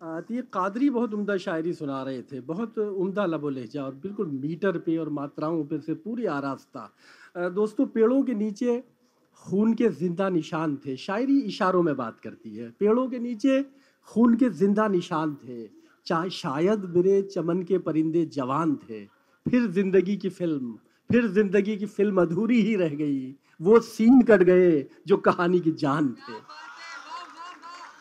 तो ये कादरी बहुत उम्दा शायरी सुना रहे थे, बहुत उम्दा लबो लहजा और बिल्कुल मीटर पे और मात्राओं पे से पूरी आरास्ता। दोस्तों, पेड़ों के नीचे खून के ज़िंदा निशान थे। शायरी इशारों में बात करती है। पेड़ों के नीचे खून के ज़िंदा निशान थे। चाहे शायद मेरे चमन के परिंदे जवान थे। फिर ज़िंदगी की फ़िल्म, फिर ज़िंदगी की फ़िल्म अधूरी ही रह गई। वो सीन कट गए जो कहानी की जान थे।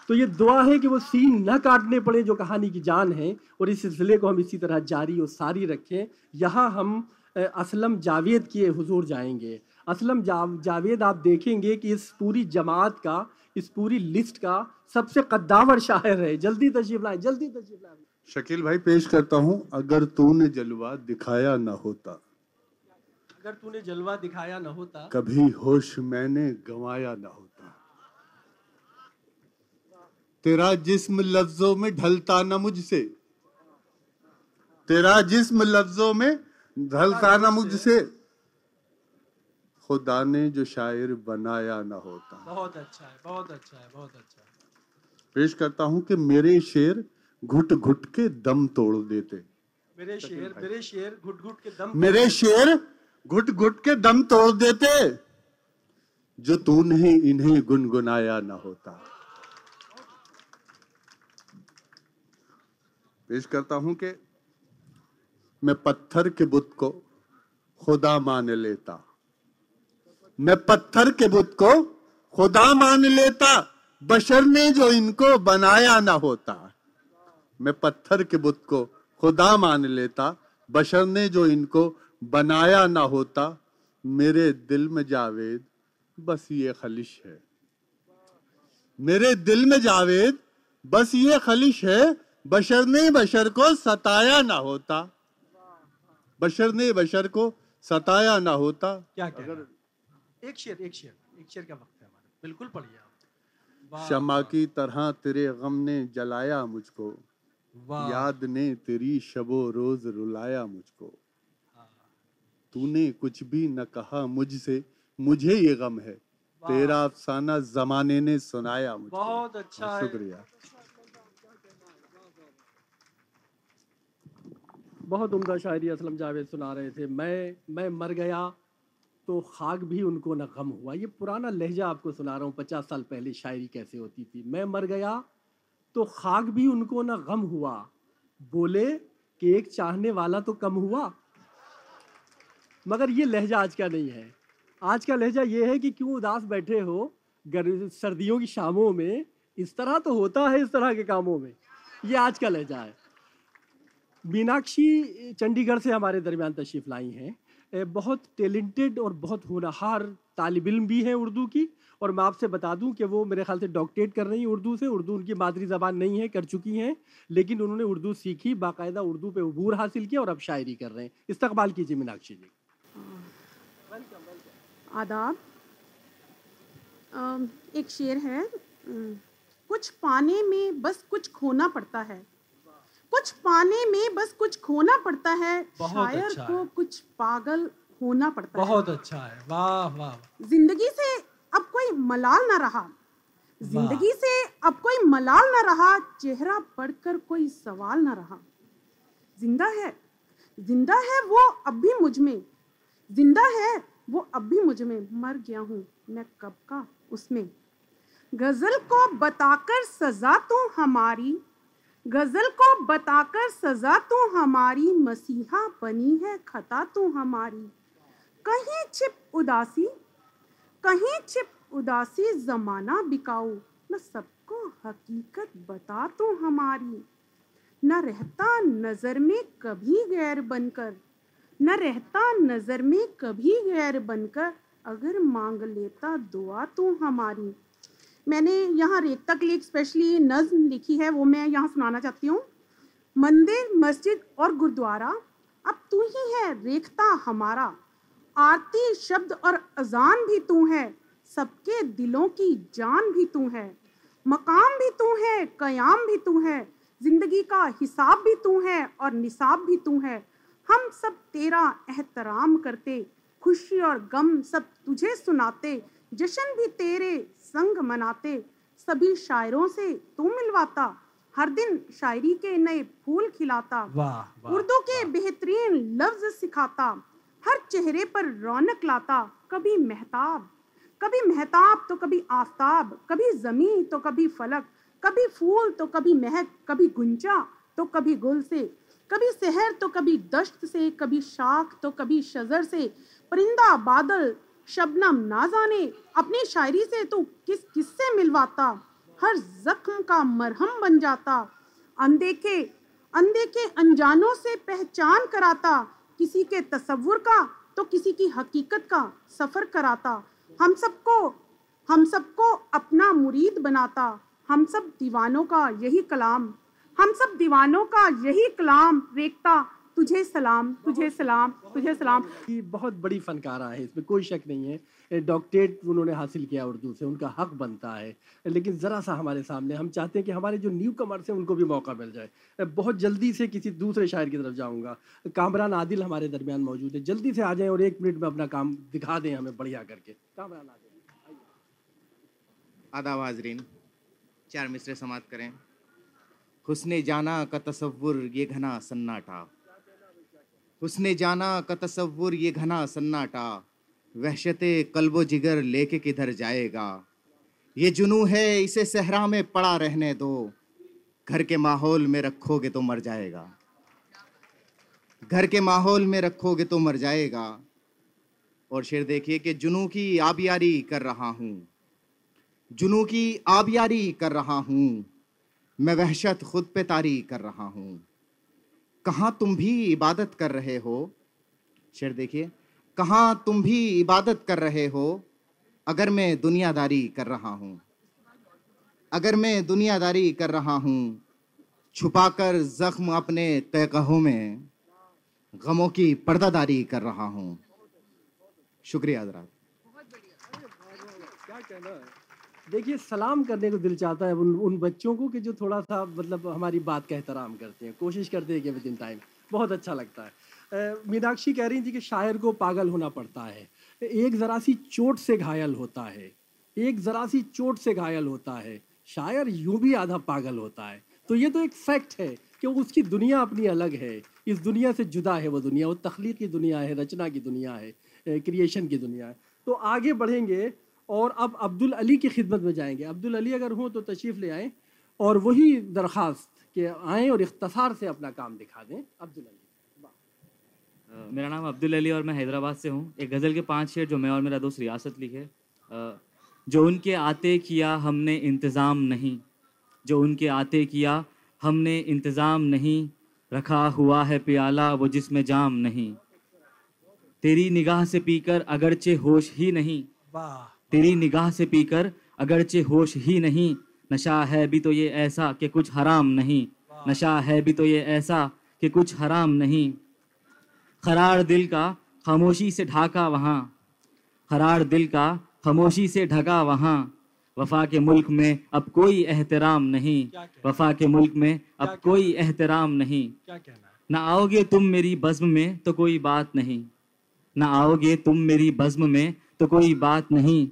तो ये दुआ है कि वो सीन न काटने पड़े जो कहानी की जान है और इस सिलसिले को हम इसी तरह जारी और सारी रखें। यहाँ हम असलम जावेद किए हुजूर जाएँगे। असलम जाव जावेद आप देखेंगे कि इस पूरी जमात का इस पूरी लिस्ट का सबसे कद्दावर शायर है। जल्दी तशीफ लाए जल्दी तशीफ लाए। शकील भाई पेश करता हूँ अगर तूने जलवा दिखाया न होता। अगर तूने जलवा दिखाया न होता। कभी होश मैंने गंवाया न होता। तेरा जिस्म लफ्जों में ढलता न मुझसे। तेरा जिस्म लफ्जों में ढलता ना मुझसे। खुदा ने जो शायर बनाया ना होता। बहुत अच्छा है बहुत अच्छा है बहुत अच्छा है। पेश करता हूँ कि मेरे शेर घुट घुट के दम तोड़ देते। मेरे शेर मेरे शेर घुट घुट के दम मेरे शेर घुट घुट के दम तोड़ देते। जो तूने इन्हें गुनगुनाया ना होता। पेश करता हूँ कि मैं पत्थर के बुत को खुदा मान लेता। मैं पत्थर के बुत को खुदा मान लेता, बशर ने जो इनको बनाया ना होता। मैं पत्थर के बुत को खुदा मान लेता, बशर ने जो इनको बनाया ना होता। मेरे दिल में जावेद बस ये खलिश है। मेरे दिल में जावेद बस ये खलिश है बशर ने बशर को सताया ना होता। बशर ने बशर को सताया ना होता। क्या क्या अगर एक शेर एक शेर एक शेर का वक्त है हमारा। बिल्कुल पढ़िए शमा की तरह तेरे गम ने जलाया मुझको। याद ने तेरी शबो रोज रुलाया मुझको। हाँ। तूने कुछ भी न कहा मुझसे मुझे ये गम है। तेरा अफसाना जमाने ने सुनाया मुझको। बहुत अच्छा शुक्रिया। बहुत उम्दा शायरी असलम जावेद सुना रहे थे। मैं मैं मर गया तो खाक भी उनको न गम हुआ। ये पुराना लहजा आपको सुना रहा हूँ, पचास साल पहले शायरी कैसे होती थी। मैं मर गया तो खाक भी उनको न गम हुआ। बोले कि एक चाहने वाला तो कम हुआ। मगर ये लहजा आज का नहीं है। आज का लहजा ये है कि क्यों उदास बैठे हो? सर्दियों की शामों में इस तरह तो होता है इस तरह के कामों में। ये आज का लहजा है। मीनाक्षी चंडीगढ़ से हमारे दरमियान तशरीफ़ लाई हैं। बहुत टैलेंटेड और बहुत होनहार तालब इल्म भी हैं उर्दू की, और मैं आपसे बता दूँ कि वो मेरे ख्याल से डॉक्टरेट कर रही हैं उर्दू से। उर्दू उनकी मादरी ज़बान नहीं है, कर चुकी हैं, लेकिन उन्होंने उर्दू सीखी, बाकायदा उर्दू पे अबूर हासिल किया और अब शायरी कर रहे हैं। इस्तकबाल कीजिए मीनाक्षी जी। आदाब। एक शेर है। कुछ पाने में बस कुछ खोना पड़ता है। कुछ पाने में बस कुछ खोना पड़ता है शायर अच्छा को है। कुछ पागल होना पड़ता बहुत है। बहुत अच्छा है। वाह वाह ज़िंदगी से अब कोई मलाल ना रहा। ज़िंदगी से अब कोई मलाल ना रहा चेहरा पढ़कर कोई सवाल ना रहा। ज़िंदा है ज़िंदा है वो अब भी मुझमें। ज़िंदा है वो अब भी मुझमें। मर गया हूँ मैं कब का उसमें। गज़ल को बताकर सजा तू हमारी। गज़ल को बताकर सजा तू हमारी, मसीहा बनी है, खता तू हमारी। कहीं छिप उदासी, कहीं छिप उदासी, जमाना बिकाऊ। न सबको हकीकत बता तू हमारी। न रहता नज़र में कभी गैर बनकर, न रहता नज़र में कभी गैर बनकर, अगर मांग लेता दुआ तू हमारी। मैंने यहाँ रेखता के लिए स्पेशली नज्म लिखी है, वो मैं यहाँ सुनाना चाहती हूँ। मंदिर, मस्जिद और गुरुद्वारा अब तू ही है, रेखता हमारा। आरती शब्द और अजान भी तू है, सबके दिलों की जान भी तू है। मकाम भी तू है, कयाम भी तू है, ज़िंदगी का हिसाब भी तू है और निसाब भी तू है। हम सब तेरा एहतराम करते, खुशी और गम सब तुझे सुनाते जश्न भी तेरे संग मनाते सभी शायरों से तू मिलवाता हर दिन शायरी के नए फूल खिलाता उर्दू के बेहतरीन लफ्ज सिखाता हर चेहरे पर रौनक लाता कभी महताब कभी महताब तो कभी आफताब कभी जमी तो कभी फलक कभी फूल तो कभी महक कभी गुंजा तो कभी गुल से कभी शहर तो कभी दश्त से कभी शाख तो कभी शजर से परिंदा बादल शबनम ना जाने। अपनी शायरी से तू किस किससे मिलवाता? हर जख्म का मरहम बन जाता। अनदेखे अनदेखे अनजानों से पहचान कराता। किसी के तस्वुर का तो किसी की हकीकत का सफ़र कराता। हम सबको हम सबको अपना मुरीद बनाता। हम सब दीवानों का यही कलाम, हम सब दीवानों का यही कलाम रेखता। तुझे सलाम तुझे सलाम तुझे सलाम। ये बहुत बड़ी फनकारा है इसमें कोई शक नहीं है। डॉक्टरेट उन्होंने हासिल किया उर्दू से उनका हक बनता है। लेकिन ज़रा सा हमारे सामने हम चाहते हैं कि हमारे जो न्यू कमर्स हैं उनको भी मौका मिल जाए। बहुत जल्दी से किसी दूसरे शायर की तरफ़ जाऊँगा। कामरान आदिल हमारे दरमियान मौजूद है। जल्दी से आ जाएँ और एक मिनट में अपना काम दिखा दें हमें बढ़िया करके। कामरान आदिल आदाब हाजरीन चार मिसरे समाप्त करें। हुस्न जाना का तस्वुर ये घना सन्नाटा। हुस्न जाना का तसव्वुर ये घना सन्नाटा, वहशत कल्बो जिगर लेके किधर जाएगा। ये जुनू है, इसे सहरा में पड़ा रहने दो। घर के माहौल में रखोगे तो मर जाएगा। घर के माहौल में रखोगे तो मर जाएगा। और शेर देखिए कि जुनू की आबियारी कर रहा हूँ। जुनू की आबियारी कर रहा हूँ। मैं वहशत खुद पे तारी कर रहा हूँ। कहाँ तुम भी इबादत कर रहे हो? शेर देखिए, कहाँ तुम भी इबादत कर रहे हो? अगर मैं दुनियादारी कर रहा हूँ, अगर मैं दुनियादारी कर रहा हूँ, छुपाकर जख्म अपने तयकहों में, गमों की पर्दादारी कर रहा हूँ। शुक्रिया हजरात। क्या कहना है? देखिए, सलाम करने को दिल चाहता है उन उन बच्चों को कि जो थोड़ा सा मतलब हमारी बात का एहतराम करते हैं, कोशिश करते हैं कि विद इन टाइम। बहुत अच्छा लगता है। मीनाक्षी कह रही थी कि शायर को पागल होना पड़ता है। एक ज़रा सी चोट से घायल होता है। एक ज़रा सी चोट से घायल होता है। शायर यूँ भी आधा पागल होता है। तो ये तो एक फैक्ट है कि उसकी दुनिया अपनी अलग है। इस दुनिया से जुदा है वो दुनिया। वो तख्लीक की दुनिया है, रचना की दुनिया है क्रिएशन की दुनिया है। तो आगे बढ़ेंगे। और अब अब्दुल अली की खिदमत में जाएँगे। अब्दुल अली अगर हो तो तशरीफ़ ले आएँ और वही दरख्वास्त कि आएँ और इख्तसार से अपना काम दिखा दें। अब्दुल अली। मेरा नाम अब्दुल अली और मैं हैदराबाद से हूँ। एक गज़ल के पाँच शेर जो मैं और मेरा दोस्त रियासत लिखे जो उनके आते किया हमने इंतज़ाम नहीं। जो उनके आते किया हमने इंतज़ाम नहीं। रखा हुआ है प्याला वो जिसमें जाम नहीं। तेरी निगाह से पीकर अगरचे होश ही नहीं। वाह। तेरी निगाह से पीकर अगरचे होश ही नहीं। नशा है भी तो ये ऐसा कि कुछ हराम नहीं। नशा है भी तो ये ऐसा कि कुछ हराम नहीं। खरार दिल का खामोशी से ढाका वहाँ। खरार दिल का खामोशी से ढका वहाँ। वफा के मुल्क में अब कोई एहतराम नहीं। वफा के मुल्क में अब कोई एहतराम नहीं। ना आओगे तुम मेरी बज़्म में तो कोई बात नहीं। ना आओगे तुम मेरी बज़्म में तो कोई बात नहीं।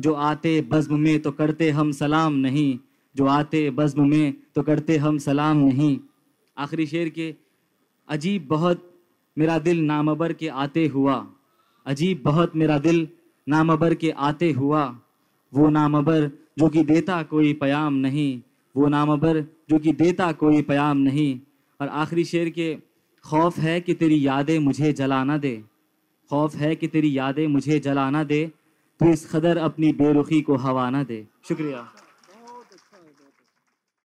जो आते बज़्म में तो करते हम सलाम नहीं। जो आते बज़्म में तो करते हम सलाम नहीं। आखिरी शेर के, अजीब बहुत मेरा दिल नामबर के आते हुआ। अजीब बहुत मेरा दिल नामबर के आते हुआ। वो नामबर जो कि देता कोई प्याम नहीं। वो नामबर जो कि देता कोई प्याम नहीं। और आखिरी शेर के, खौफ है कि तेरी यादें मुझे जलाना दे। खौफ है कि तेरी यादें मुझे जलाना दे। तो इस कदर अपनी बेरुखी को हवा ना दे। शुक्रिया।